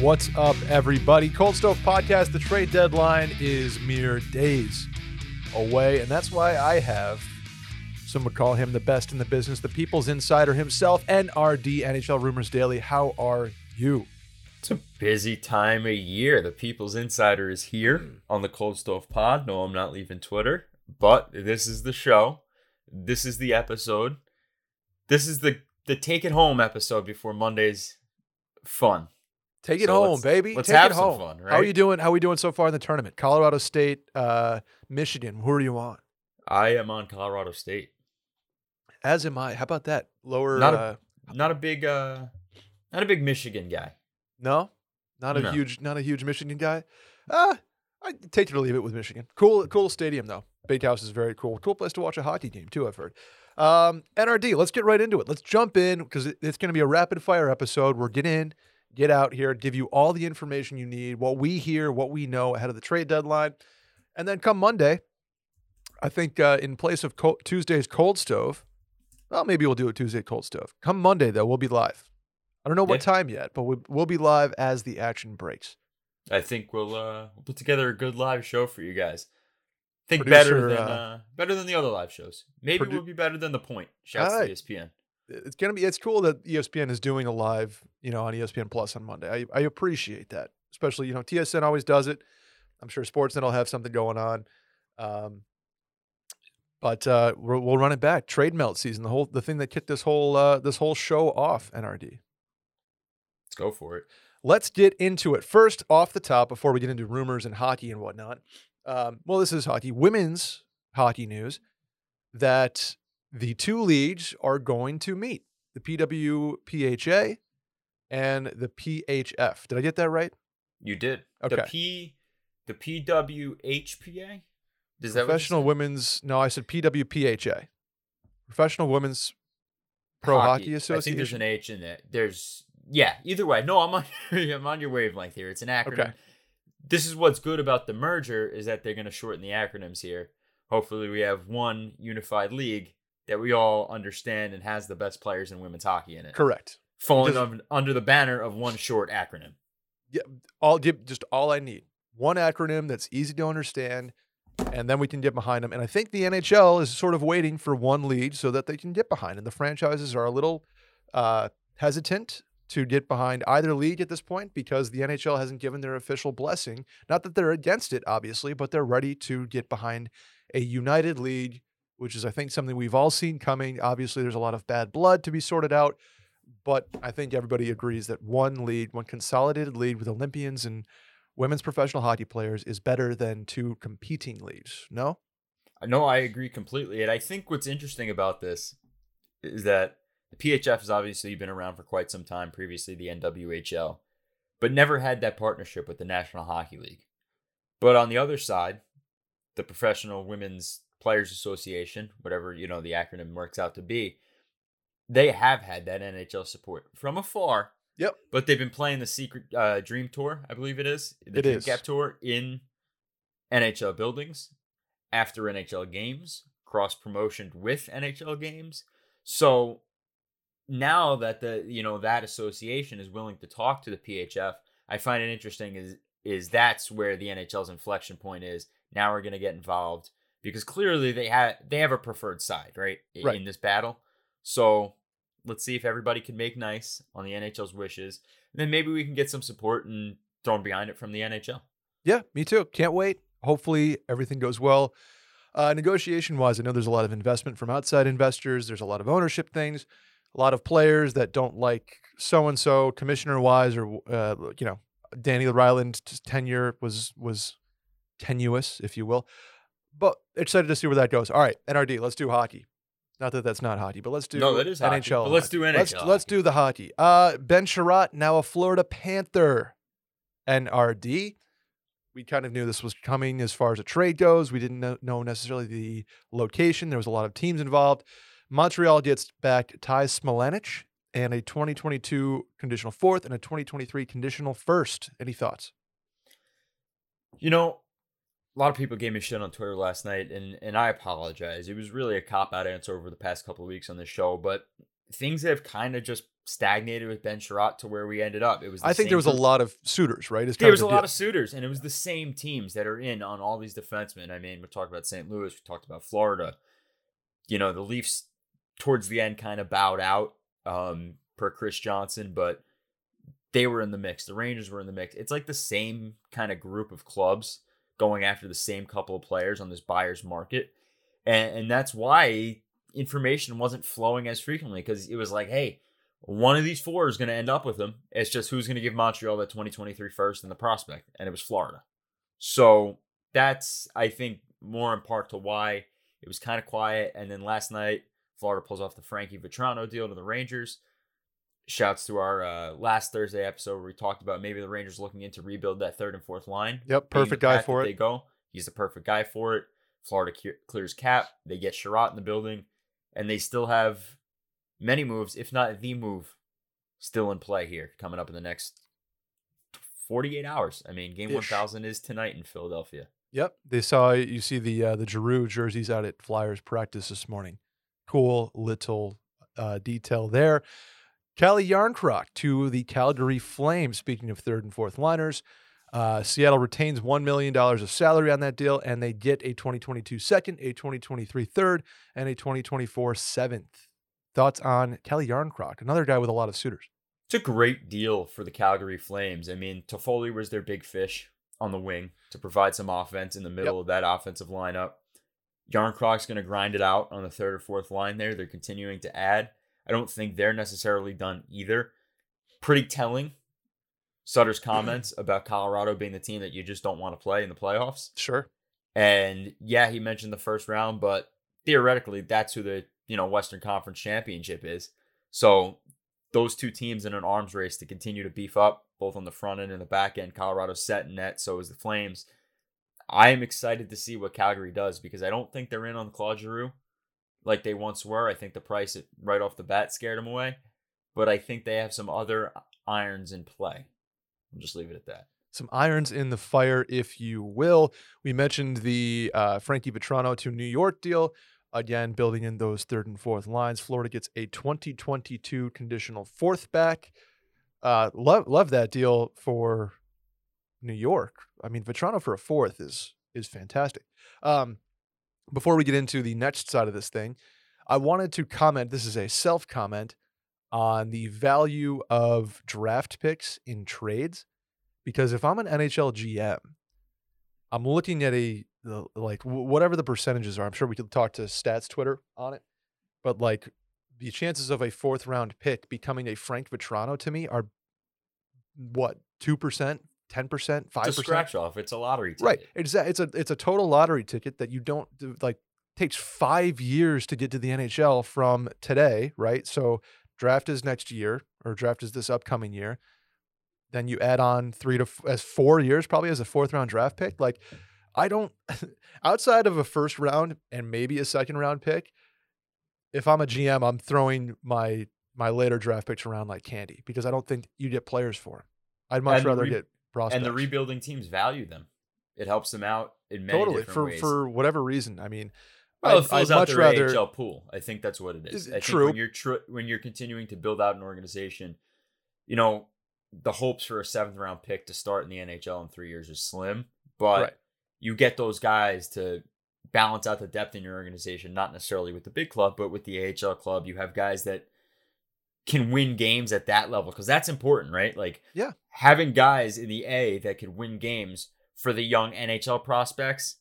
What's up, everybody? Cold Stove Podcast. The trade deadline is mere days away, and that's why I have some would call him the best in the business, the People's Insider himself, NRD NHL Rumors Daily. How are you? It's a busy time of year. The People's Insider is here hmm. on the Cold Stove Pod. No, I'm not leaving Twitter, but this is the show. This is the episode. This is the the take it home episode before Monday's fun. Take it So home, let's- baby. let's Take have it some home. fun, How are you doing? How are we doing so far in the tournament? Colorado State, uh, Michigan. Who are you on? I am on Colorado State. As am I. How about that? Lower. Not a- uh, Not a big uh not a big Michigan guy. no, not a No. huge, not a huge Michigan guy. Uh I take it or leave it with Michigan. Cool, cool stadium though. Big House is very cool. Cool place to watch a hockey game too. I've heard. Um, NRD. Let's get right into it. Let's jump in because it's going to be a rapid fire episode. We're getting in, get out here, give you all the information you need, what we hear, what we know ahead of the trade deadline, and then come Monday, I think uh, in place of co- Tuesday's cold stove, well, maybe we'll do a Tuesday cold stove. Come Monday though, we'll be live. I don't know what Yeah. time yet, but we, we'll be live as the action breaks. I think we'll uh we'll put together a good live show for you guys. think Producer, better than uh, uh, better than the other live shows. Maybe produ- we'll be better than the point. Shouts Alright. to ESPN. It's gonna be it's cool that ESPN is doing a live, you know, on ESPN Plus on Monday. I, I appreciate that, especially you know TSN always does it. I'm sure Sportsnet will have something going on, um, but uh, we'll, we'll run it back. Trade melt season, the whole the thing that kicked this whole uh, this whole show off. NRD. Let's go for it. Let's get into it. First, off the top, before we get into rumors and hockey and whatnot. Um, well, this is hockey, women's hockey news that the two leagues are going to meet the PWPHA and the PHF. Did I get that right? You did. Okay. The P the PWHPA? Does that Professional women's, no, I said PWPHA. Professional Women's Pro Hockey, Association. I think there's an H in it. There's yeah, either way. No, I'm on I'm on your wavelength here. It's an acronym. Okay. This is what's good about the merger is that they're gonna shorten the acronyms here. Hopefully we have one unified league that we all understand and has the best players in women's hockey in it. Correct. Falling un- under the banner of one short acronym. Yeah, all just all I need. One acronym that's easy to understand, and then we can get behind them. And I think the NHL is sort of waiting for one lead so that they can get behind. And the franchises are a little uh, hesitant to get behind either league at this point because the NHL hasn't given their official blessing. Not that they're against it, obviously, but they're ready to get behind a united league, which is I think something we've all seen coming. Obviously, there's a lot of bad blood to be sorted out. But I think everybody agrees that one lead, one consolidated lead with Olympians and women's professional hockey players is better than two competing leagues. No? No, I agree completely. And I think what's interesting about this is that the PHF has obviously been around for quite some time, previously the NWHL, but never had that partnership with the National Hockey League. But on the other side, the Professional Women's Players Association, whatever, you know, the acronym works out to be, they have had that NHL support from afar. Yep. But they've been playing the Secret uh, Dream Tour, I believe it is. The It Dream is. Gap Tour in NHL buildings after NHL games, cross promotioned with NHL games. So now that the you know that association is willing to talk to the PHF, I find it interesting is is that's where the NHL's inflection point is. Now we're going to get involved because clearly they have they have a preferred side, right, i- Right. in this battle. So let's see if everybody can make nice on the NHL's wishes. And then maybe we can get some support and thrown behind it from the NHL. Yeah, me too. Can't wait. Hopefully everything goes well. Uh, negotiation wise, I know there's a lot of investment from outside investors. There's a lot of ownership things, a lot of players that don't like so and so commissioner wise or uh, you know Dani Rylan's tenure was was tenuous, if you will. But excited to see where that goes. All right, NRD, let's do hockey. Not that that's not hockey, but let's do No, that is hockey, NHL. but let's hockey. do Let's, NHL let's do the hockey. Uh, ben Chiarot, now a Florida Panther. NRD. We kind of knew this was coming as far as a trade goes. We didn't know, know necessarily the location. There was a lot of teams involved. Montreal gets back Ty Smilanic and a 2022 conditional fourth and a 2023 conditional first. Any thoughts? You know, a lot of people gave me shit on Twitter last night, and and I apologize. It was really a cop out answer over the past couple of weeks on this show, but things have kind of just stagnated with Ben Chiarot to where we ended up. It was. the I think there was a lot of suitors, right? There was a the lot of suitors, and it was the same teams that are in on all these defensemen. I mean, we talked about St. Louis, we talked about Florida. You know, the Leafs towards the end kind of bowed out um, per Chris Johnson, but they were in the mix. The Rangers were in the mix. It's like the same kind of group of clubs going after the same couple of players on this buyer's market. And, and that's why information wasn't flowing as frequently because it was like, hey, one of these four is going to end up with them. It's just who's going to give Montreal that 2023 first and the prospect. And it was Florida. So that's, I think, more in part to why it was kind of quiet. And then last night, Florida pulls off the Frankie Vatrano deal to the Rangers. Shouts to our uh, last Thursday episode where we talked about maybe the Rangers looking into rebuild that third and fourth line. Yep, perfect guy for it. They go. He's the perfect guy for it. Florida clears cap. They get Chiarot in the building, and they still have many moves, if not the move, still in play here coming up in the next 48 hours. I mean, game Ish. 1000 is tonight in Philadelphia. Yep, they saw you see the uh, the Giroux jerseys out at Flyers practice this morning. Cool little uh, detail there. Calle Jarnkrok to the Calgary Flames. Speaking of third and fourth liners, uh, Seattle retains one million dollars of salary on that deal, and they get a 2022 second, a 2023 third, and a 2024 seventh. Thoughts on Calle Jarnkrok, another guy with a lot of suitors. It's a great deal for the Calgary Flames. I mean, Toffoli was their big fish on the wing to provide some offense in the middle of that offensive lineup. Jarnkrok's going to grind it out on the third or fourth line there. They're continuing to add. I don't think they're necessarily done either. Pretty telling. Sutter's mm-hmm. comments about Colorado being the team that you just don't want to play in the playoffs. Sure. And yeah, he mentioned the first round, but theoretically, that's who the you know Western Conference Championship is. So those two teams in an arms race to continue to beef up, both on the front end and the back end. Colorado's set net, so is the Flames. I am excited to see what Calgary does because I don't think they're in on Claude Giroux like they once were. I think the price right off the bat scared them away, but I think they have some other irons in play. I'll just leave it at that. some irons in the fire, if you will. We mentioned the uh, Frankie Vatrano to New York deal. Again, building in those third and fourth lines. Florida gets a 2022 conditional fourth back. Uh, love love that deal for New York. I mean, Vatrano for a fourth is is fantastic. Um, before we get into the next side of this thing, I wanted to comment. This is a self comment on the value of draft picks in trades because if I'm an NHL GM, I'm looking at a like whatever the percentages are. I'm sure we could talk to Stats Twitter on it, but like the chances of a fourth round pick becoming a Frank Vatrano to me are what two percent, ten percent, five It's a percent. scratch off. It's a lottery ticket. Right. It's a, it's a it's a total lottery ticket that you don't like takes 5 years to get to the NHL from today, right? So draft is next year or draft is this upcoming year. Then you add on 3 to f- as 4 years probably as a fourth round draft pick. Like I don't outside of a first round and maybe a second round pick, if I'm a GM, I'm throwing my my later draft picks around like candy because I don't think you get players for them. I'd much And rather get and the rebuilding teams value them. It helps them out in many totally different for ways. for whatever reason. I mean, well, I'd, it fills I'd out much their rather AHL pool. I think that's what it is. I think true. when you're tr- when you're continuing to build out an organization, you know, the hopes for a seventh round pick to start in the NHL in three years is slim, but Right. you get those guys to balance out the depth in your organization, not necessarily with the big club, but with the AHL club. You have guys that can win games at that level because that's important, right? Like, Yeah. having guys in the A that could win games for the young NHL prospects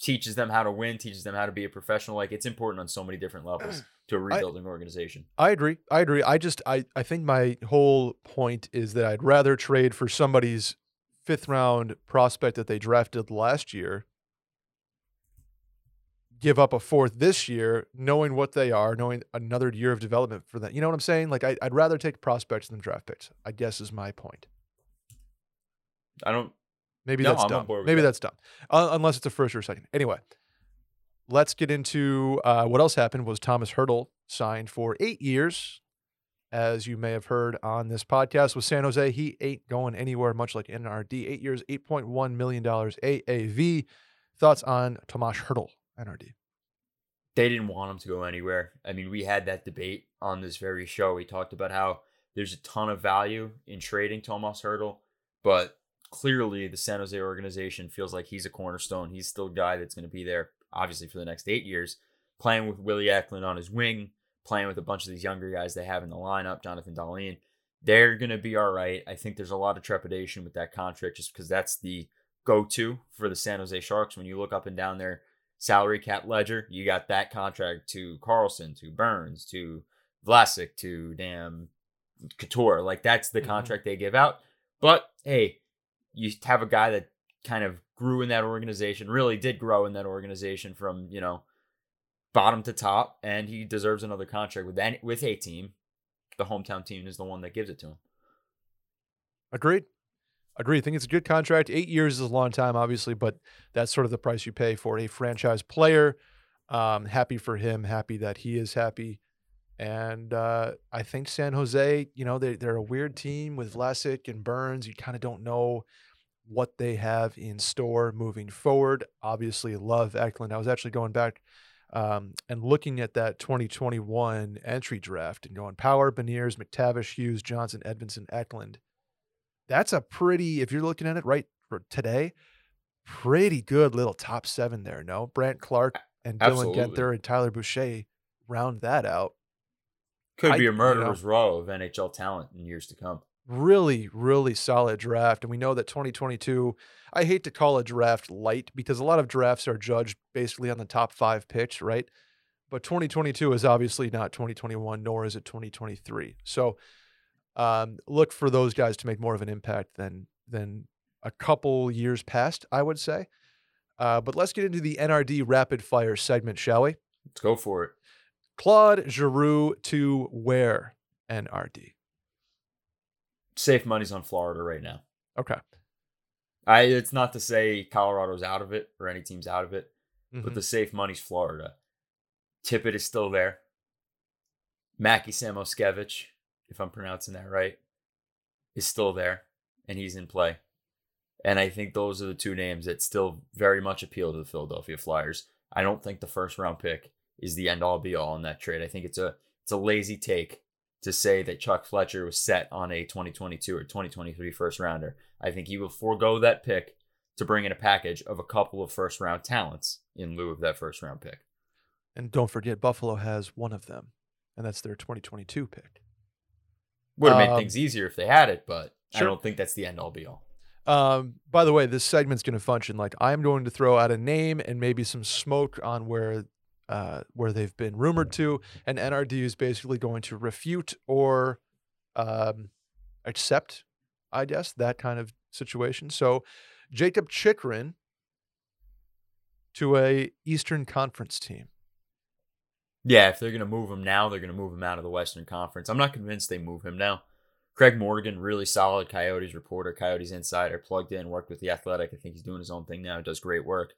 teaches them how to win, teaches them how to be a professional. Like, it's important on so many different levels to a rebuilding organization. I agree. I agree. I just I I think my whole point is that I'd rather trade for somebody's fifth round prospect that they drafted last year, give up a fourth this year, knowing what they are, knowing another year of development for them. You know what I'm saying? Like I, I'd rather take prospects than draft picks. I guess is my point. I don't. Maybe No, that's I'm dumb. Maybe that. that's dumb. Uh, unless it's a first or a second. Anyway, let's get into uh, what else happened. Was Tomas Hertl signed for eight years? As you may have heard on this podcast with San Jose, he ain't going anywhere. Much like NRD, eight years, eight point one million dollars AAV. Thoughts on Tomas Hertl, NRD? they didn't want him to go anywhere. I mean, we had that debate on this very show. We talked about how there's a ton of value in trading Tomas Hertl, but clearly the San Jose organization feels like he's a cornerstone. He's still a guy that's going to be there, obviously, for the next eight years, playing with Willie Eklund on his wing, playing with a bunch of these younger guys they have in the lineup, Jonathan Dahlen. They're going to be all right. I think there's a lot of trepidation with that contract just because that's the go to for the San Jose Sharks. When you look up and down their salary cap ledger, you got that contract to Carlson, to Burns, to Vlasic, to damn Couture. Like that's the mm-hmm. contract they give out. But hey, you have a guy that kind of grew in that organization, really did grow in that organization from, you know, bottom to top, and he deserves another contract with any, with a team. The hometown team is the one that gives it to him. Agreed. Agreed. I think it's a good contract. Eight years is a long time, obviously, but that's sort of the price you pay for a franchise player. Um, happy for him. Happy that he is happy. And uh, I think San Jose, you know, they, they're a weird team with Vlasic and Burns. You kind of don't know what they have in store moving forward. Obviously, love Eklund. I was actually going back um, and looking at that 2021 entry draft and going Power, Beniers, McTavish, Hughes, Johnson, Edvinsson, Eklund that's a pretty, if you're looking at it right for today, pretty good little top seven there. No, Brandt Clarke and Dylan Guenther and Tyler Boucher round that out. Could I, be a murderer's you know, row of NHL talent in years to come. Really, really solid draft. And we know that 2022, I hate to call a draft light because a lot of drafts are judged basically on the top five picks, right? But 2022 is obviously not 2021, nor is it 2023. So um, look for those guys to make more of an impact than than a couple years past, I would say. Uh, but let's get into the NRD rapid fire segment, shall we? Let's go for it. Claude Giroux to where NRD? Safe money's on Florida right now. Okay. I it's not to say Colorado's out of it or any team's out of it, mm-hmm. but the safe money's Florida. Tippett is still there. Mackie Samoskevich if I'm pronouncing that right, is still there and he's in play. And I think those are the two names that still very much appeal to the Philadelphia Flyers. I don't think the first round pick is the end all be all in that trade. I think it's a it's a lazy take to say that Chuck Fletcher was set on a 2022 or 2023 first rounder. I think he will forego that pick to bring in a package of a couple of first round talents in lieu of that first round pick. And don't forget, Buffalo has one of them, and that's their 2022 pick. Would have made um, things easier if they had it, but sure. I don't think that's the end all be all. Um, by the way, this segment's going to function like I'm going to throw out a name and maybe some smoke on where uh, where they've been rumored to, and NRD is basically going to refute or um, accept, I guess, that kind of situation. So, Jacob Chychrun to a Eastern Conference team. Yeah, if they're going to move him now, they're going to move him out of the Western Conference. I'm not convinced they move him now. Craig Morgan, really solid Coyotes reporter, Coyotes insider, plugged in, worked with the Athletic. I think he's doing his own thing now. Does great work.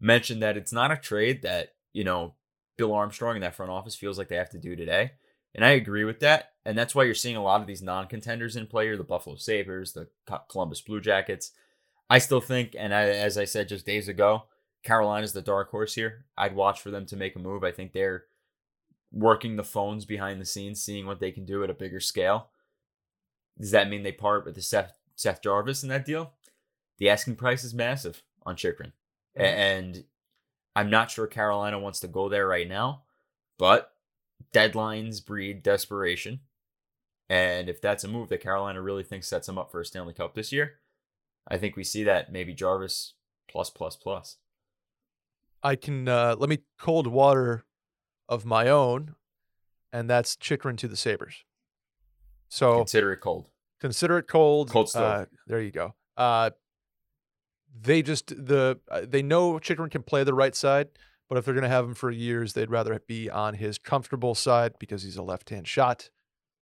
Mentioned that it's not a trade that you know Bill Armstrong in that front office feels like they have to do today, and I agree with that. And that's why you're seeing a lot of these non-contenders in play, the Buffalo Sabres, the Columbus Blue Jackets. I still think, and I, as I said just days ago, Carolina's the dark horse here. I'd watch for them to make a move. I think they're working the phones behind the scenes, seeing what they can do at a bigger scale. Does that mean they part with the Seth, Seth Jarvis in that deal? The asking price is massive on Chychrun. Mm-hmm. And I'm not sure Carolina wants to go there right now, but deadlines breed desperation. And if that's a move that Carolina really thinks sets them up for a Stanley Cup this year, I think we see that maybe Jarvis plus plus plus. I can uh, let me cold water of my own, and that's Chychrun to the Sabres. So consider it cold. Consider it cold. Cold stove. Uh, there you go. Uh, they just the uh, they know Chychrun can play the right side, but if they're going to have him for years, they'd rather be on his comfortable side because he's a left-hand shot,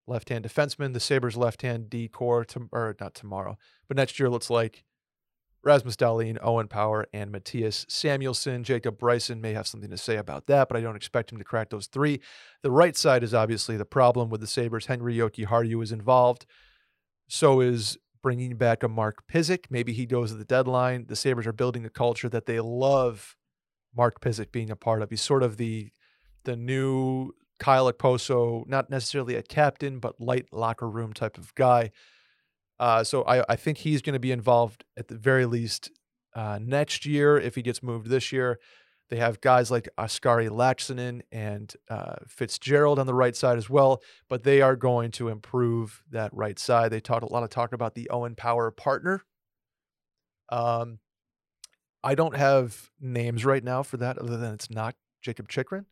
left-hand defenseman. The Sabres left-hand D core, to, or not tomorrow, but next year looks like Rasmus Dahlin, Owen Power, and Mattias Samuelsson. Jacob Bryson may have something to say about that, but I don't expect him to crack those three. The right side is obviously the problem with the Sabres. Henri Jokiharju is involved. So is bringing back a Mark Pysyk. Maybe he goes at the deadline. The Sabres are building a culture that they love Mark Pysyk being a part of. He's sort of the the new Kyle Okposo, not necessarily a captain, but light locker room type of guy. Uh, so I, I think he's going to be involved at the very least uh, next year if he gets moved this year. They have guys like Oskari Laaksonen and uh, Fitzgerald on the right side as well, but they are going to improve that right side. They talked a lot of talk about the Owen Power partner. Um, I don't have names right now for that other than it's not Jacob Chychrun.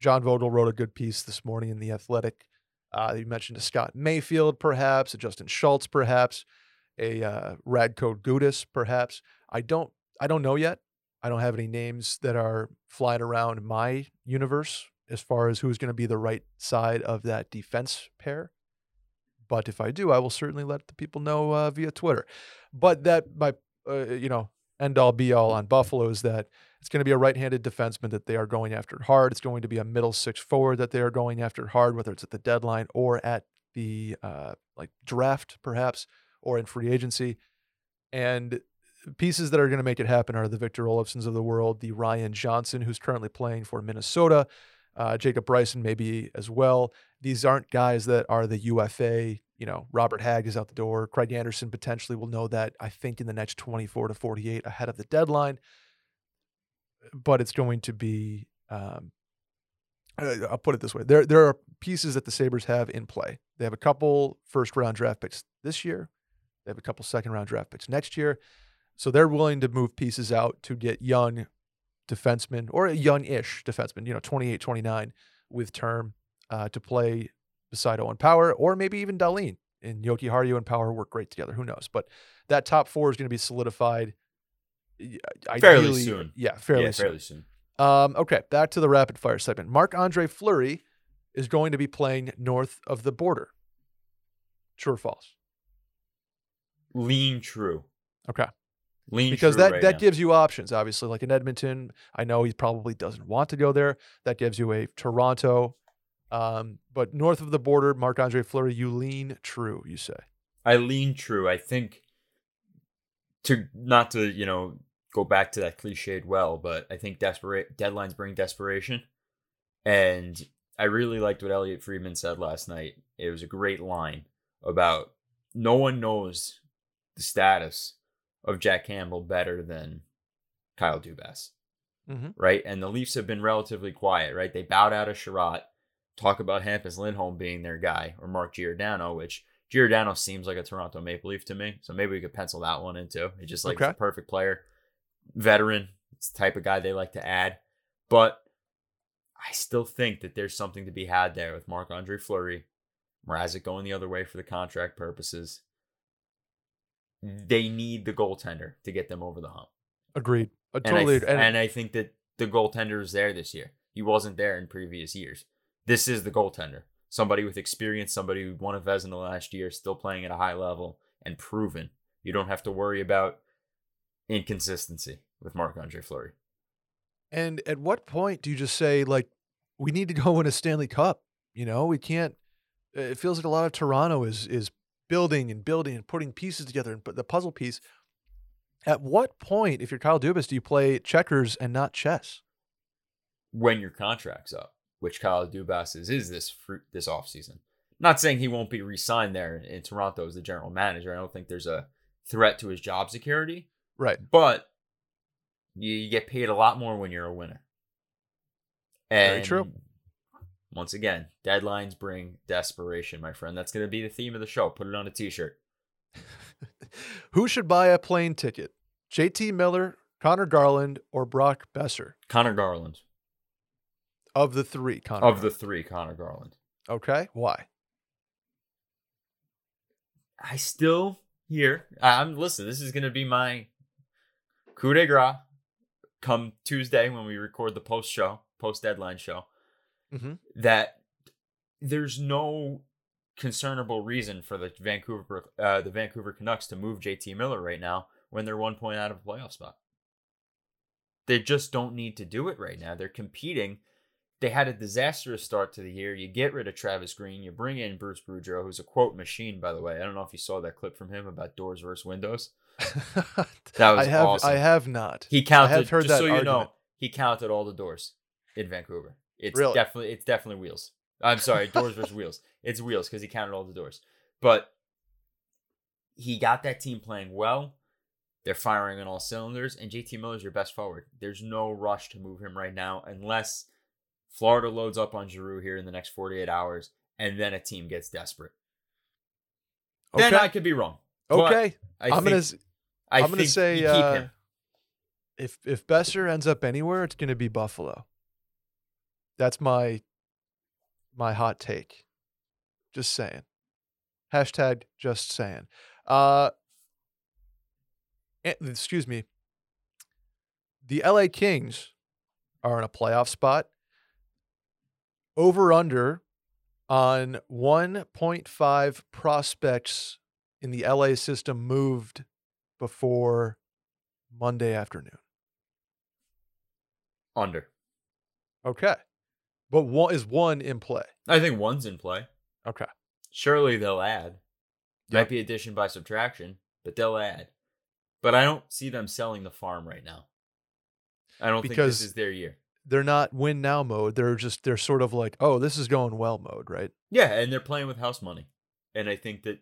John Vogl wrote a good piece this morning in The Athletic. Uh, you mentioned a Scott Mayfield, perhaps, a Justin Schultz, perhaps, a uh, Radko Gudas, perhaps. I don't, I don't know yet. I don't have any names that are flying around my universe as far as who's going to be the right side of that defense pair. But if I do, I will certainly let the people know uh, via Twitter. But that my, uh, you know, end all be all on Buffalo is that it's going to be a right-handed defenseman that they are going after hard. It's going to be a middle six forward that they are going after hard, whether it's at the deadline or at the uh, like draft, perhaps, or in free agency. And pieces that are going to make it happen are the Victor Olofssons of the world, the Ryan Johnson, who's currently playing for Minnesota, uh, Jacob Bryson maybe as well. These aren't guys that are the UFA. You know, Robert Hagg is out the door. Craig Anderson potentially will know that, I think, in the next 24 to 48 ahead of the deadline. But it's going to be, um, I'll put it this way there, there are pieces that the Sabres have in play. They have a couple first round draft picks this year, they have a couple second round draft picks next year. So they're willing to move pieces out to get young defensemen or a young-ish defenseman, you know, 28, 29 with term uh, to play beside Owen Power or maybe even Dahlin and Jokiharju and Power work great together. Who knows? But that top four is going to be solidified ideally, fairly soon. Yeah, fairly yeah, soon. Fairly soon. Um, okay, back to the rapid fire segment. Marc Andre Fleury is going to be playing north of the border. True or false? Lean true. Okay. Lean because that right that now. gives you options. Obviously, like in Edmonton, I know he probably doesn't want to go there. That gives you a Toronto, um, but north of the border, Marc Andre Fleury, you lean true. You say I lean true. I think to not to you know go back to that cliched well, but I think desperate deadlines bring desperation, and I really liked what Elliotte Friedman said last night. It was a great line about no one knows the status of Jack Campbell better than Kyle Dubas. Mhm. Right. And the Leafs have been relatively quiet, right? They bowed out of Chiarot, talk about Hampus Lindholm being their guy, or Mark Giordano, which Giordano seems like a Toronto Maple Leaf to me. So maybe we could pencil that one into. It's just like Okay. the perfect player. Veteran. It's the type of guy they like to add. But I still think that there's something to be had there with Marc Andre Fleury. Mrazek going the other way for the contract purposes. They need the goaltender to get them over the hump. agreed. I And, I, totally. th- and I think that the goaltender is there this year. He wasn't there in previous years. This is the goaltender. Somebody with experience, somebody who won a Vezina last year, still playing at a high level and proven. You don't have to worry about inconsistency with Marc Andre Fleury. and at what point do you just say like we need to go win a Stanley Cup? You know, we can't. Uh, it feels like a lot of Toronto is is building and building and putting pieces together and put the puzzle piece. At what point, if you're Kyle Dubas, do you play checkers and not chess? When your contract's up, which Kyle Dubas is, is this fruit this offseason. Not saying he won't be re-signed there in Toronto as the general manager. I don't think there's a threat to his job security. Right. but you, you get paid a lot more when you're a winner. And Very true. Once again, deadlines bring desperation, my friend. That's going to be the theme of the show. Put it on a t-shirt. Who should buy a plane ticket? JT Miller, Conor Garland, or Brock Boeser? Conor Garland. Of the three, Conor. Of the three, Conor Garland. Okay. Why? I still here. I'm listen. This is going to be my coup de grace come Tuesday when we record the post show, post deadline show. Mhm. That there's no concernable reason for the Vancouver uh, the Vancouver Canucks to move JT Miller right now when they're one point out of a playoff spot. They just don't need to do it right now. They're competing. They had a disastrous start to the year. You get rid of Travis Green. You bring in Bruce Boudreau, who's a quote machine, by the way. I don't know if you saw that clip from him about doors versus windows. That was I have awesome. I have not. He counted. I have heard just that so you know, he counted all the doors in Vancouver. It's Really? definitely it's definitely wheels. I'm sorry, doors versus wheels. It's wheels because he counted all the doors. But he got that team playing well. They're firing on all cylinders, and JT Miller's your best forward. There's no rush to move him right now unless Florida loads up on Giroux here in the next 48 hours, and then a team gets desperate. Then Okay. I could be wrong. Okay. I I'm gonna I I'm gonna say, uh, if if Boeser ends up anywhere, it's gonna be Buffalo. That's my my hot take. Just saying. Hashtag just saying. Uh eh, excuse me. The LA Kings are in a playoff spot. Over under on 1.5 prospects in the LA system moved before Monday afternoon. under. Okay. But one is one in play. I think one's in play. Okay. Surely they'll add. Yep. Might be addition by subtraction, but they'll add. But I don't see them selling the farm right now. I don't think this is their year. They're not win now mode. They're just they're sort of like, oh, this is going well mode, right? Yeah, and they're playing with house money. And I think that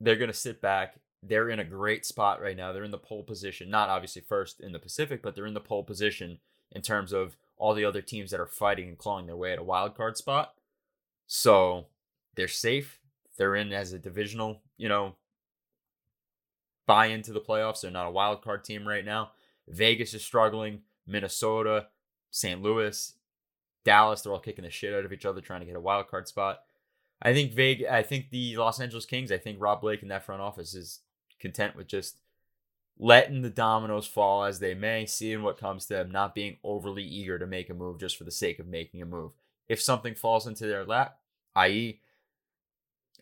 they're to sit back. They're in a great spot right now. They're in the pole position, not obviously first in the Pacific, but they're in the pole position in terms of all the other teams that are fighting and clawing their way at a wild card spot. So they're safe. They're in as a divisional, you know, buy into the playoffs. They're not a wild card team right now. Vegas is struggling. Minnesota, St. Louis, Dallas, they're all kicking the shit out of each other trying to get a wild card spot. I think Vegas, I think the Los Angeles Kings, I think Rob Blake in that front office is content with just letting the dominoes fall as they may, seeing what comes to them, not being overly eager to make a move just for the sake of making a move. If something falls into their lap, i.e.,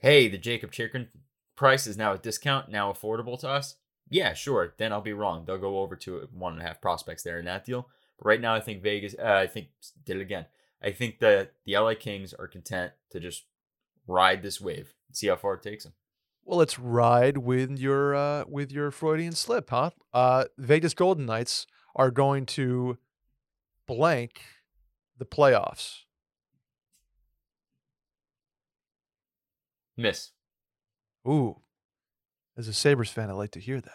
hey, the Jacob Chychrun price is now a discount, now affordable to us, yeah, sure, then I'll be wrong. They'll go over to one and a half prospects there in that deal. Right now, I think Vegas, uh, I think, did it again. I think that the LA Kings are content to just ride this wave, see how far it takes them. Well, let's ride with your uh, with your Freudian slip, huh? Uh, Vegas Golden Knights are going to blank the playoffs. Miss. Ooh, as a Sabres fan, I like to hear that.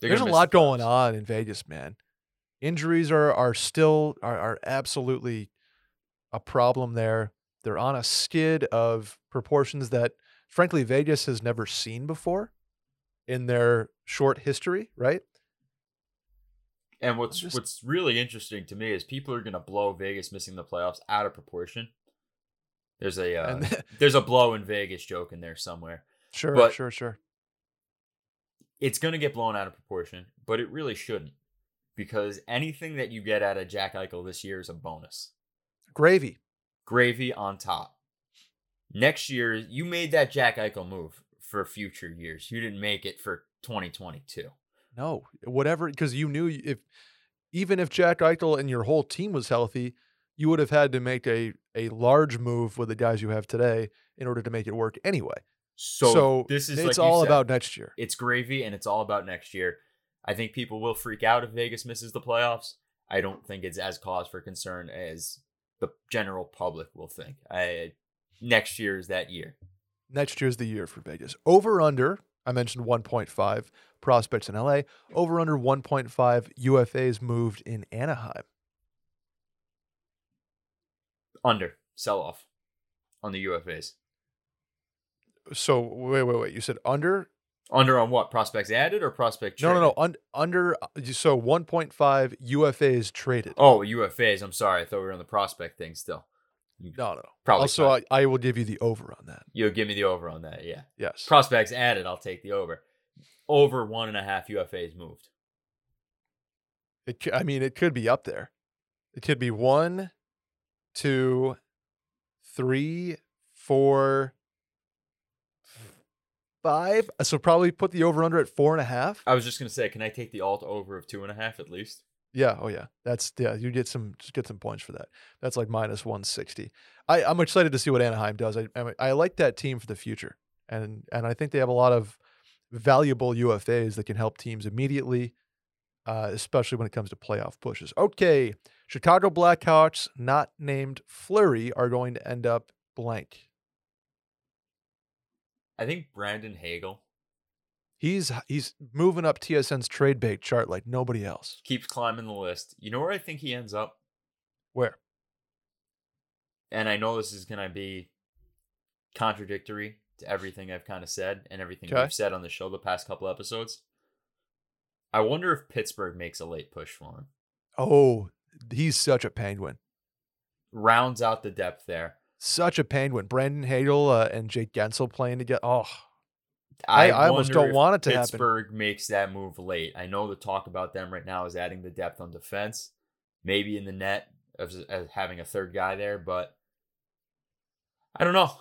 They're There's a lot going on in Vegas, man. Injuries are are still are, are absolutely a problem there. They're on a skid of proportions that frankly Vegas has never seen before in their short history, right? And what's just- what's really interesting to me is people are gonna blow Vegas missing the playoffs out of proportion. There's a uh, there's a blow in Vegas joke in there somewhere. sure, But- sure, sure. It's gonna get blown out of proportion, but it really shouldn't, because anything that you get out of Jack Eichel this year is a bonus. Gravy. Gravy on top. Next year, you made that Jack Eichel move for future years. You didn't make it for 2022. No, whatever, because you knew if even if Jack Eichel and your whole team was healthy, you would have had to make a a large move with the guys you have today in order to make it work anyway. So, So, this is it's like all said, about next year. it's gravy and it's all about next year. I think people will freak out if Vegas misses the playoffs. I don't think it's as cause for concern as the general public will think. I next year is that year. Next year is the year for Vegas. Over under, I mentioned 1.5 prospects in LA. Over under 1.5 UFAs moved in Anaheim. Under sell off on the UFAs. So wait, wait, wait. You said under? Under on what? Prospects added or prospect No, no, no. Un- under. uh, So 1.5 UFAs traded. Oh, UFAs. I'm sorry. I thought we were on the prospect thing still. No, no. Probably Also. I, I will give you the over on that. You'll give me the over on that. Yeah. Yes. Prospects added. I'll take the over. Over one and a half UFAs moved. It, I mean, it could be up there. It could be one, two, three, four, five. So probably put the over under at four and a half. I was just gonna say, can I take the alt over of two and a half at least? Yeah. Oh yeah. That's yeah. You get some just get some points for that. That's like minus one sixty. I I'm excited to see what Anaheim does. I I, I like that team for the future, and and I think they have a lot of valuable UFAs that can help teams immediately. uh, especially when it comes to playoff pushes. Okay, Chicago Blackhawks, not named Fleury, are going to end up blank. I think Brandon Hagel He's he's moving up TSN's trade bait chart like nobody else. keeps climbing the list. You know where I think he ends up? Where? And I know this is going to be contradictory to everything I've kind of said and everything Okay. we've said on the show the past couple episodes. I wonder if Pittsburgh makes a late push for him. Oh, he's such a penguin. Rounds out the depth there. Such a penguin. Brandon Hagel uh, and Jake Guentzel playing together. Oh, I- I almost don't want it to happen. Pittsburgh makes that move late. I know the talk about them right now is adding the depth on defense, maybe in the net of, of having a third guy there, but I don't know.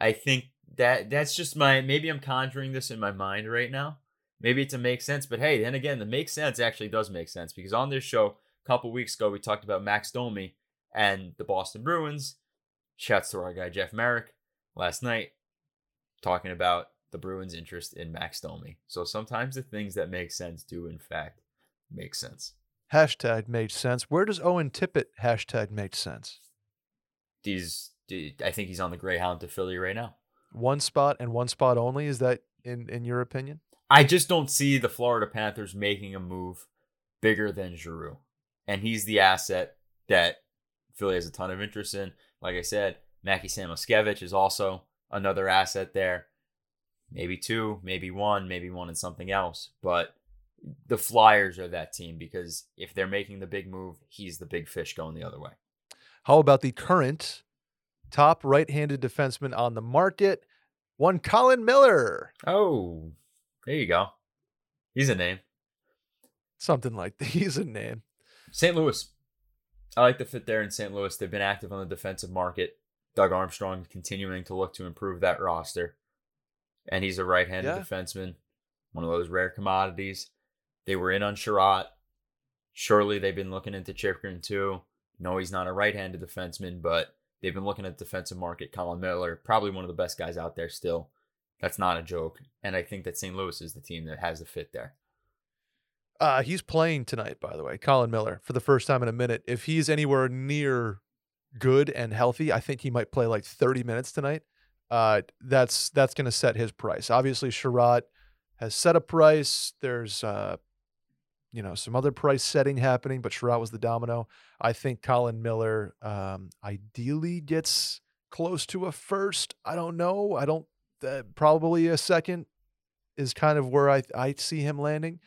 I think that that's just my maybe I'm conjuring this in my mind right now. Maybe it's a make sense, but hey, then again, the make sense actually does make sense because on this show a couple weeks ago we talked about Max Domi and the Boston Bruins. Shouts to our guy Jeff Marek last night talking about the Bruins' interest in Max Domi. So sometimes the things that make sense do in fact make sense. hashtag made sense. Where does Owen Tippett hashtag made sense? These, I think he's on the Greyhound to Philly right now. One spot and one spot only. Is that in in your opinion? I just don't see the Florida Panthers making a move bigger than Giroux. And he's the asset that Philly has a ton of interest in. Like I said, Mackie Samoskevich is also another asset there. Maybe two, maybe one, maybe one and something else. But the Flyers are that team because if they're making the big move, he's the big fish going the other way. How about the current top right-handed defenseman on the market? One Colin Miller. Oh, there you go. He's a name. Something like that. He's a name. St. Louis. I like the fit there in St. Louis. They've been active on the defensive market. Doug Armstrong continuing to look to improve that roster. And he's a right handed Yeah. defenseman, one of those rare commodities. They were in on Chiarot. Surely they've been looking into Chychrun too. No, he's not a right handed defenseman, but they've been looking at the defensive market. Colin Miller, probably one of the best guys out there still. That's not a joke. And I think that St. Louis is the team that has the fit there. Uh, he's playing tonight, by the way, Colin Miller, for the first time in a minute. If he's anywhere near good and healthy, I think he might play like 30 minutes tonight. Uh, that's that's going to set his price. Obviously, Chiarot has set a price. There's uh, you know some other price setting happening, but Chiarot was the domino. I think Colin Miller um, ideally gets close to a first. I don't know. I don't. Uh, probably a second is kind of where I I see him landing.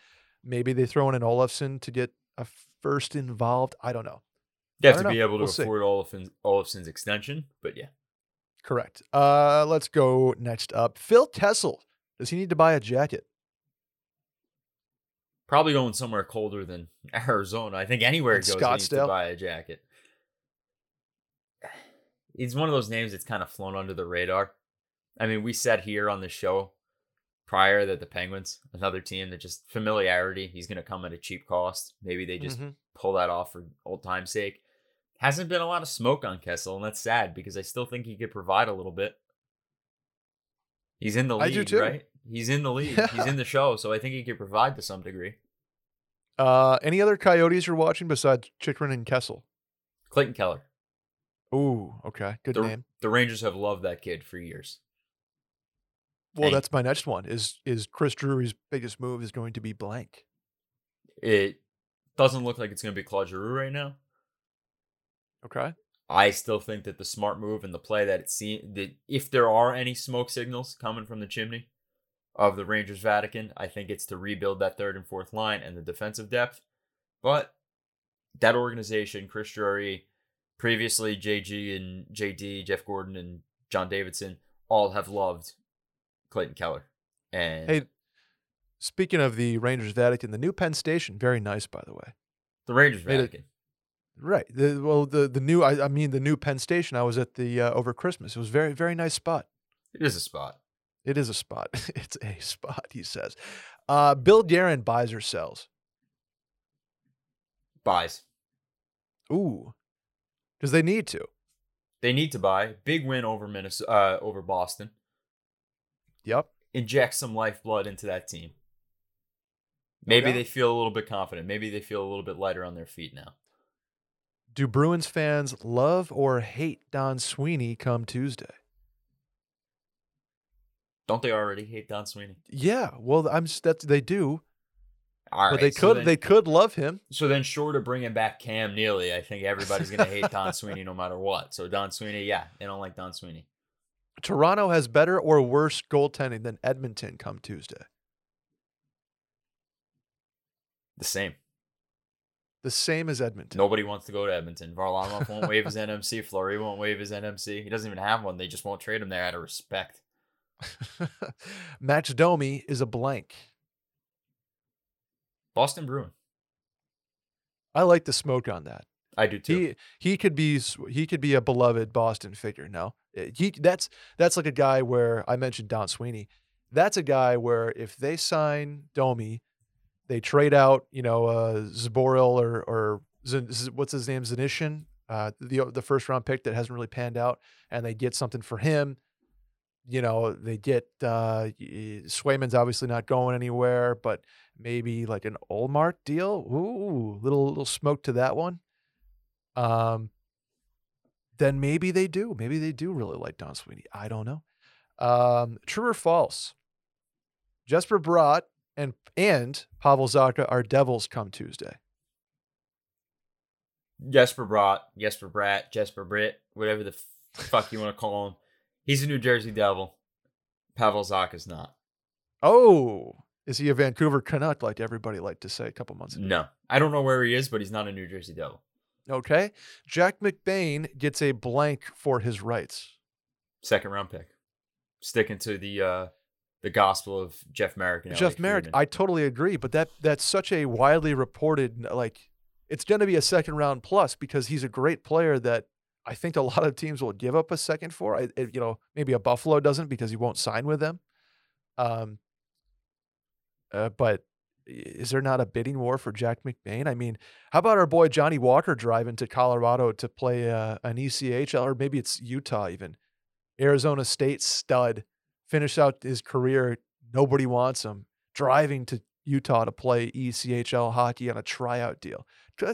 Maybe they throw in an Olofsson to get a first involved. I don't know. You have to don't be able to We'll afford Olafin, Olofsson's extension, but yeah. Correct. Uh, let's go next up. Phil Kessel. Does he need to buy a jacket? Probably going somewhere colder than Arizona. I think anywhere he goes, he needs to buy a jacket. He's one of those names that's kind of flown under the radar. I mean, we sat here on the show prior that the Penguins, another team that just familiarity, he's going to come at a cheap cost. Maybe they just Mhm. pull that off for old time's sake. Hasn't been a lot of smoke on Kessel, and that's sad because I still think he could provide a little bit. He's in the league, right? He's in the league. He's in the show, so I think he could provide to some degree. Uh, any other Coyotes you're watching besides Chychrun and Kessel? Clayton Keller. Ooh, okay, good The, name. the Rangers have loved that kid for years. Well, that's my next one. Is is Chris Drury's biggest move is going to be blank? It doesn't look like it's going to be Claude Giroux right now. Okay. I still think that the smart move and the play that it seems that if there are any smoke signals coming from the chimney of the Rangers Vatican, I think it's to rebuild that third and fourth line and the defensive depth. But that organization, Chris Drury, previously JG and JD, Jeff Gorton and John Davidson, all have loved Clayton Keller. And Hey, speaking of the Rangers Vatican, the new Penn Station, very nice, by the way. the Rangers made it- Vatican. Right. The, well, the the new I, I mean the new Penn Station. I was at the uh, over Christmas. It was very very nice spot. It is a spot. It is a spot. it's a spot. He says. Uh, Bill Guerin buys or sells. Buys. Ooh, because they need to. They need to buy. Big win over Minnesota, uh, over Boston. Yep. Inject some lifeblood into that team. Oh, Maybe doubt. they feel a little bit confident. Maybe they feel a little bit lighter on their feet now. Do Bruins fans love or hate Don Sweeney come Tuesday? Don't they already hate Don Sweeney? Yeah, well, I'm that's they do, All but right, they so could then- they could love him. So then, short of bringing back Cam Neely, I think everybody's gonna hate Don Sweeney no matter what. So Don Sweeney, yeah, they don't like Don Sweeney. Toronto has better or worse goaltending than Edmonton come Tuesday. The same. The same as Edmonton. Nobody wants to go to Edmonton. Varlamov won't waive his NMC. Fleury won't waive his NMC. He doesn't even have one. They just won't trade him there out of respect. Max Domi is a blank. Boston Bruin. I like the smoke on that. I do too. He he could be he could be a beloved Boston figure. No, Uh, he that's that's like a guy where I mentioned Don Sweeney. That's a guy where if they sign Domi, they trade out you know uh, Zboril or or Z- what's his name Senyshyn, uh, the the first round pick that hasn't really panned out, and they get something for him. You know they get uh, Swayman's obviously not going anywhere, but maybe like an Ullmark deal. Ooh, little little smoke to that one um, then maybe they do. Maybe they do really like Don Sweeney. I don't know. Um, true or false? Jesper Bratt and and Pavel Zacha are Devils come Tuesday. Jesper Bratt, Jesper Bratt, Jesper Britt, whatever the fuck you want to call him. He's a New Jersey Devil. Pavel Zacha's not. Oh, is he a Vancouver Canuck like everybody liked to say a couple months ago? No. I don't know where he is, but he's not a New Jersey Devil. Okay. Jack McBain gets a blank for his rights. Second round pick. Sticking to the uh the gospel of Jeff Marek. And Jeff Marek, I totally agree, but that that's such a widely reported like it's going to be a second round plus because he's a great player that I think a lot of teams will give up a second for. I, it- you know, maybe a Buffalo doesn't because he won't sign with them. Um, uh, but is there not a bidding war for Jack McBain? I mean, how about our boy Johnny Walker driving to Colorado to play uh, an ECHL or maybe it's Utah even? Arizona State stud, finish out his career. Nobody wants him. Driving to Utah to play ECHL hockey on a tryout deal.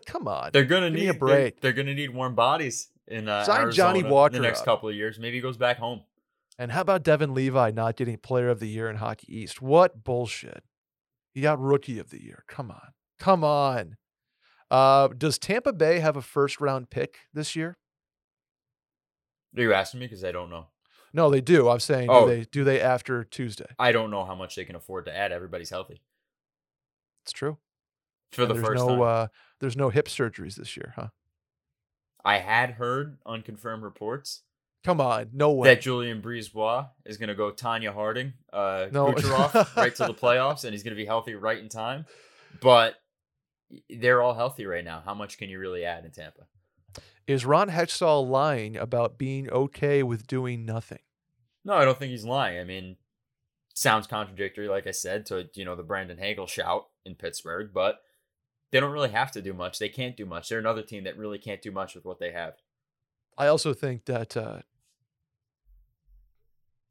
Come on. They're gonna Give me need a they're- break. They're, gonna need warm bodies in uh, Sign Arizona Johnny in Walker the next up. couple of years. Maybe he goes back home. And how about Devon Levi not getting Player of the Year in Hockey East? What bullshit. He got Rookie of the Year. Come on. Come on. Uh, does Tampa Bay have a first round pick this year? Are you asking me? Because I don't know. No, they do. I'm saying, Oh. do they do they after Tuesday? I don't know how much they can afford to add. Everybody's healthy It's true. for the And there's first no time. uh there's no hip surgeries this year, huh? I had heard unconfirmed reports Come on, no way. that Julien BriseBois is going to go Tonya Harding, uh, No. Kucherov right to the playoffs, and he's going to be healthy right in time. But they're all healthy right now. How much can you really add in Tampa? Is Ron Hextall lying about being okay with doing nothing? No, I don't think he's lying. I mean, sounds contradictory, like I said, to you know the Brandon Hagel shout in Pittsburgh, but they don't really have to do much. They can't do much. They're another team that really can't do much with what they have. I also think that uh,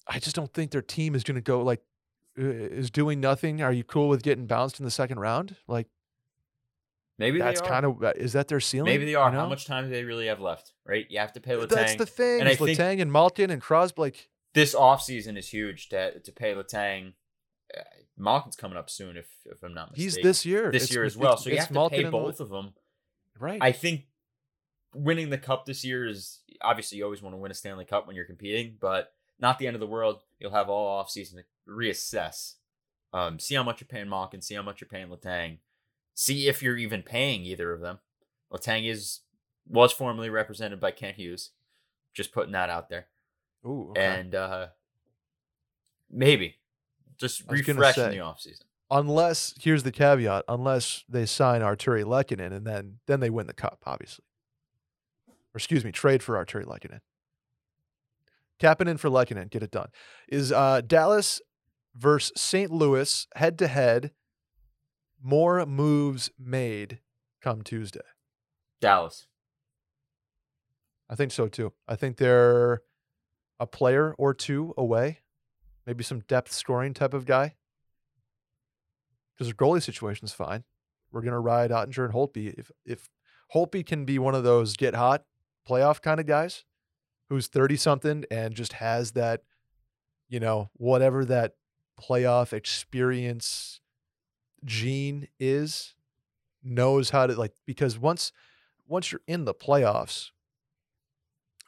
I just don't think their team is going to go like uh, is doing nothing. Are you cool with getting bounced in the second round? Like Maybe that's kind of is that their ceiling? Maybe they are. you How much time do they really have left? Right? You have to pay Letang. That's the thing. And I is think- and Malkin and Crosby. Like this offseason is huge to to pay Letang. Uh, Malkin's coming up soon, if if I'm not mistaken. he's this year. this It's- year as well. So you have to Malkin pay both of them. right. I think winning the cup this year is obviously you always want to win a Stanley Cup when you're competing, but not the end of the world. You'll have all off season to reassess, um, see how much you're paying Malkin, see how much you're paying Letang, see if you're even paying either of them. Letang is was formerly represented by Kent Hughes, just putting that out there, Ooh, okay. and uh, maybe just I was gonna refresh in the offseason. unless here's the caveat: unless they sign Artturi Lehkonen and then then they win the cup, obviously. Or excuse me, trade for Artturi Lehkonen. Kapanen for Lehkonen, get it done. Is uh, Dallas versus St. Louis head to head? More moves made come Tuesday. Dallas. I think so too. I think they're a player or two away, maybe some depth scoring type of guy. because their goalie situation's fine. We're gonna ride Oettinger and Holtby. If if Holtby can be one of those get hot playoff kind of guys, who's thirty something and just has that, you know, whatever that playoff experience gene is, knows how to like because once once you're in the playoffs,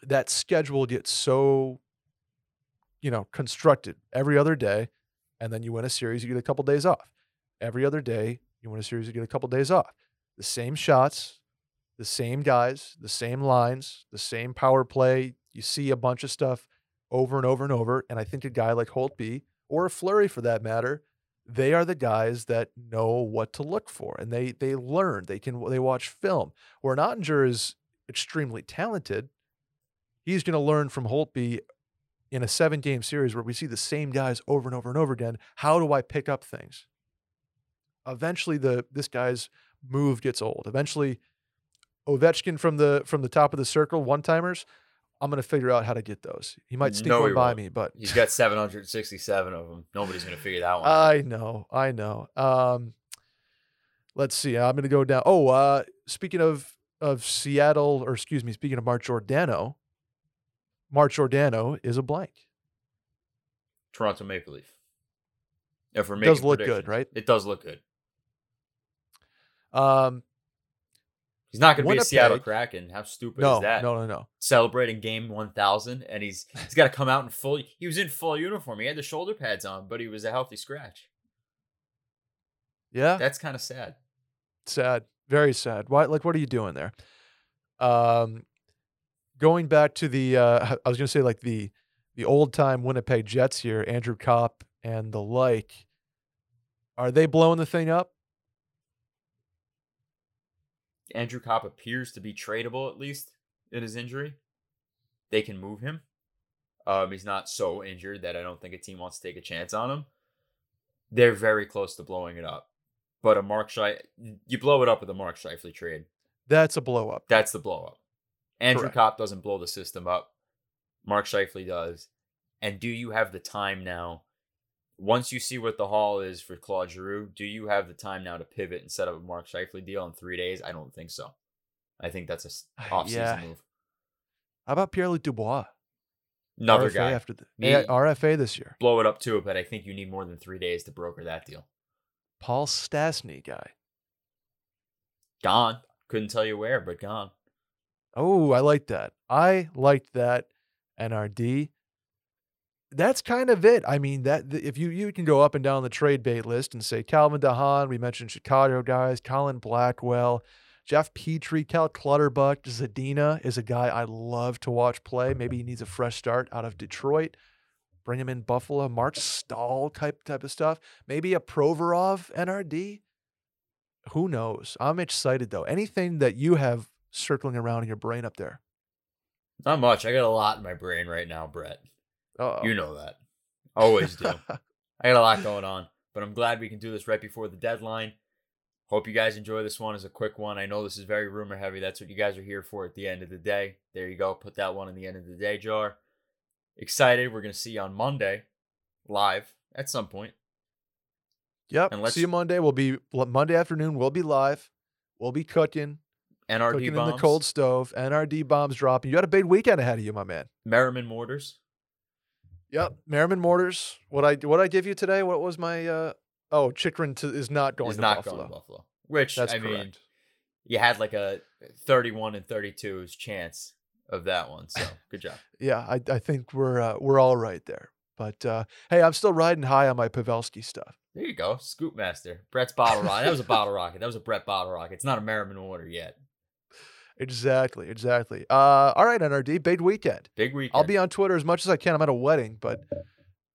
that schedule gets so you know constructed every other day and then you win a series you get a couple days off. Every other day you win a series you get a couple days off. The same shots the same guys the same lines the same power play you see a bunch of stuff over and over and over and i think a guy like holtby or a Fleury for that matter they are the guys that know what to look for and they they learn they can they watch film where Oettinger is extremely talented he's going to learn from Holtby in a seven game series where we see the same guys over and over and over again. How do I pick up things? Eventually, the this guy's move gets old. Eventually, Ovechkin from the from the top of the circle, one timers. I'm going to figure out how to get those. He might sneak No, one by won't. me, but He's got 767 of them. Nobody's gonna figure that one. out. I know, I know. Um, let's see. I'm going to go down. Oh, uh, speaking of of Seattle, or excuse me, speaking of Mark Giordano, Mark Giordano is a blank. Toronto Maple Leaf. If we're It does look good, right? It does look good. Um, He's not going to be a Seattle Kraken. How stupid no, is that? no, no, no. Celebrating game 1000 and he's he's got to come out in full he was in full uniform. He had the shoulder pads on, but he was a healthy scratch. Yeah, That's kind of sad. sad, very sad. Why? Like, what are you doing there? Um, going back to the, uh, I was going to say like the the old time Winnipeg Jets here, Andrew Copp and the like. Are they blowing the thing up? Andrew Copp appears to be tradable at least in his injury. They can move him. Um, he's not so injured that I don't think a team wants to take a chance on him. They're very close to blowing it up. But a Mark Scheif, you blow it up with a Mark Scheifele trade. That's a blow up. That's the blow up. Andrew Correct. Copp doesn't blow the system up. Mark Scheifele does. And do you have the time now? Once you see what the haul is for Claude Giroux, do you have the time now to pivot and set up a Mark Scheifele deal in three days? I don't think so. I think that's a uh, off-season Yeah. move. How about Pierre Luc Dubois? Another RFA guy. after the RFA this year. Blow it up too, but I think you need more than three days to broker that deal. Paul Stastny guy. Gone. Couldn't tell you where, but gone. Oh, I like that. I liked that. NRD. That's kind of it. I mean, that if you you can go up and down the trade bait list and say Calvin DeHaan, we mentioned Chicago guys, Colin Blackwell, Jeff Petry, Cal Clutterbuck, Zadina is a guy I love to watch play. Maybe he needs a fresh start out of Detroit. Bring him in Buffalo, Marc Staal type type of stuff. Maybe a Provorov NRD. Who knows? I'm excited though. Anything that you have circling around in your brain up there. Not much. I got a lot in my brain right now, Brett. Uh-oh. You know that. Always do. I got a lot going on, but I'm glad we can do this right before the deadline. Hope you guys enjoy this one as a quick one. I know this is very rumor heavy. That's what you guys are here for at the end of the day. There you go. Put that one in the end of the day jar. Excited. We're going to see you on Monday live at some point. Yep. And let's- See you Monday. We'll be Monday afternoon. We'll be live. We'll be cooking, NRD cooking bombs. in the cold stove. NRD bombs dropping. You got a big weekend ahead of you, my man. Merriman Mortars. Yep. Merriman Mortars. What I what I give you today? What was my? uh Oh, Chychrun to, is not going is to not Buffalo. going to Buffalo. Which That's I correct. mean, you had like a 31 and 32's chance of that one. So good job. yeah, I I think we're uh, we're all right there. But uh, hey, I'm still riding high on my Pavelski stuff. There you go, Scoop Master. Brett's bottle rocket. That was a bottle rocket. That was a Brett bottle rocket. It's not a Merriman order yet. Exactly, exactly. Uh, all right, NRD, big weekend. Big weekend. I'll be on Twitter as much as I can. I'm at a wedding, but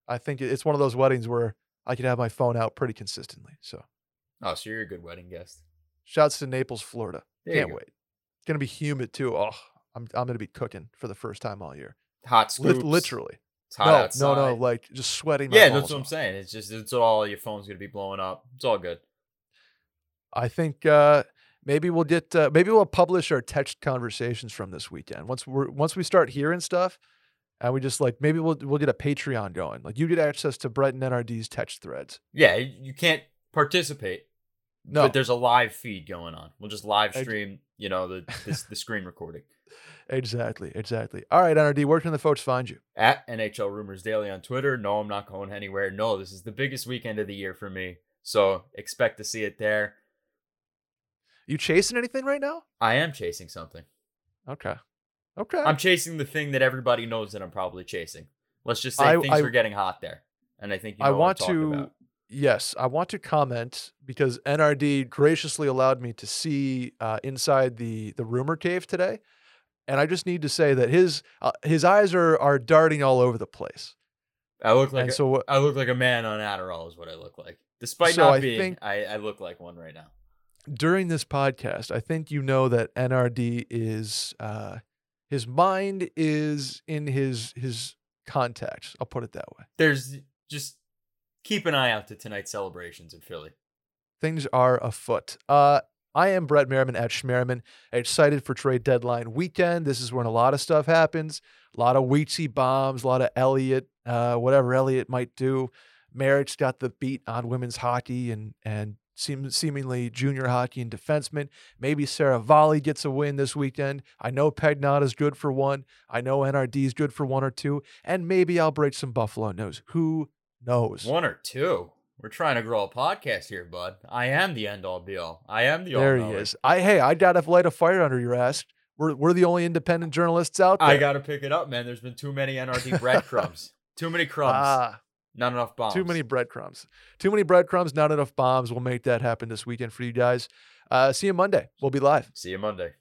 I think it's one of those weddings where I can have my phone out pretty consistently. So, Oh, so you're a good wedding guest. shouts to Naples, Florida. There Can't wait. It's gonna be humid too. Oh, I'm I'm gonna be cooking for the first time all year. Hot scoops. literally. It's hot no, outside. no, no, like just sweating. My yeah, that's what I'm off. saying. It's just it's all your phone's gonna be blowing up. It's all good. I think uh, maybe we'll get uh, maybe we'll publish our text conversations from this weekend once we are once we start hearing stuff, and we just like maybe we'll we'll get a Patreon going. Like you get access to Brett and NRD's text threads. Yeah, you can't participate. No, But there's a live feed going on. We'll just live Ex- stream, you know, the this, the screen recording. exactly, exactly. All right, NRD, where can the folks find you? At NHL Rumors Daily on Twitter. No, I'm not going anywhere. No, this is the biggest weekend of the year for me. So expect to see it there. You chasing anything right now? I am chasing something. Okay, okay. I'm chasing the thing that everybody knows that I'm probably chasing. Let's just say I- things I- are getting hot there. And I think you know I want to. about. Yes, I want to comment because NRD graciously allowed me to see uh, inside the the rumor cave today, and I just need to say that his uh, his eyes are are darting all over the place. I look like and a, so I look like a man on Adderall is what I look like. Despite So not I being, think- I, I look like one right now. During this podcast, I think you know that NRD is uh, his mind is in his his contacts. I'll put it that way. There's just keep an eye out to tonight's celebrations in Philly. things are afoot. Uh, I am Brett Merriman at Schmerriman. Excited for trade deadline weekend. This is when a lot of stuff happens. A lot of Weetsy bombs, a lot of Elliotte, uh, whatever Elliotte might do. Merritt's got the beat on women's hockey and and seem, seemingly junior hockey and defensemen. Maybe Sarah Volley gets a win this weekend. I know Pegnaut is good for one. I know NRD is good for one or two. And maybe I'll break some Buffalo news. Who knows? One or two. We're trying to grow a podcast here, bud. I am the end all be all. I am the all. There he is. I hey, I got to light a fire under your ass. We're we're the only independent journalists out there. I got to pick it up, man. There's been too many NRD breadcrumbs. too many crumbs. ah, not enough bombs. too many breadcrumbs. Too many breadcrumbs. Not enough bombs. We'll make that happen this weekend for you guys. Uh, see you Monday. We'll be live. See you Monday.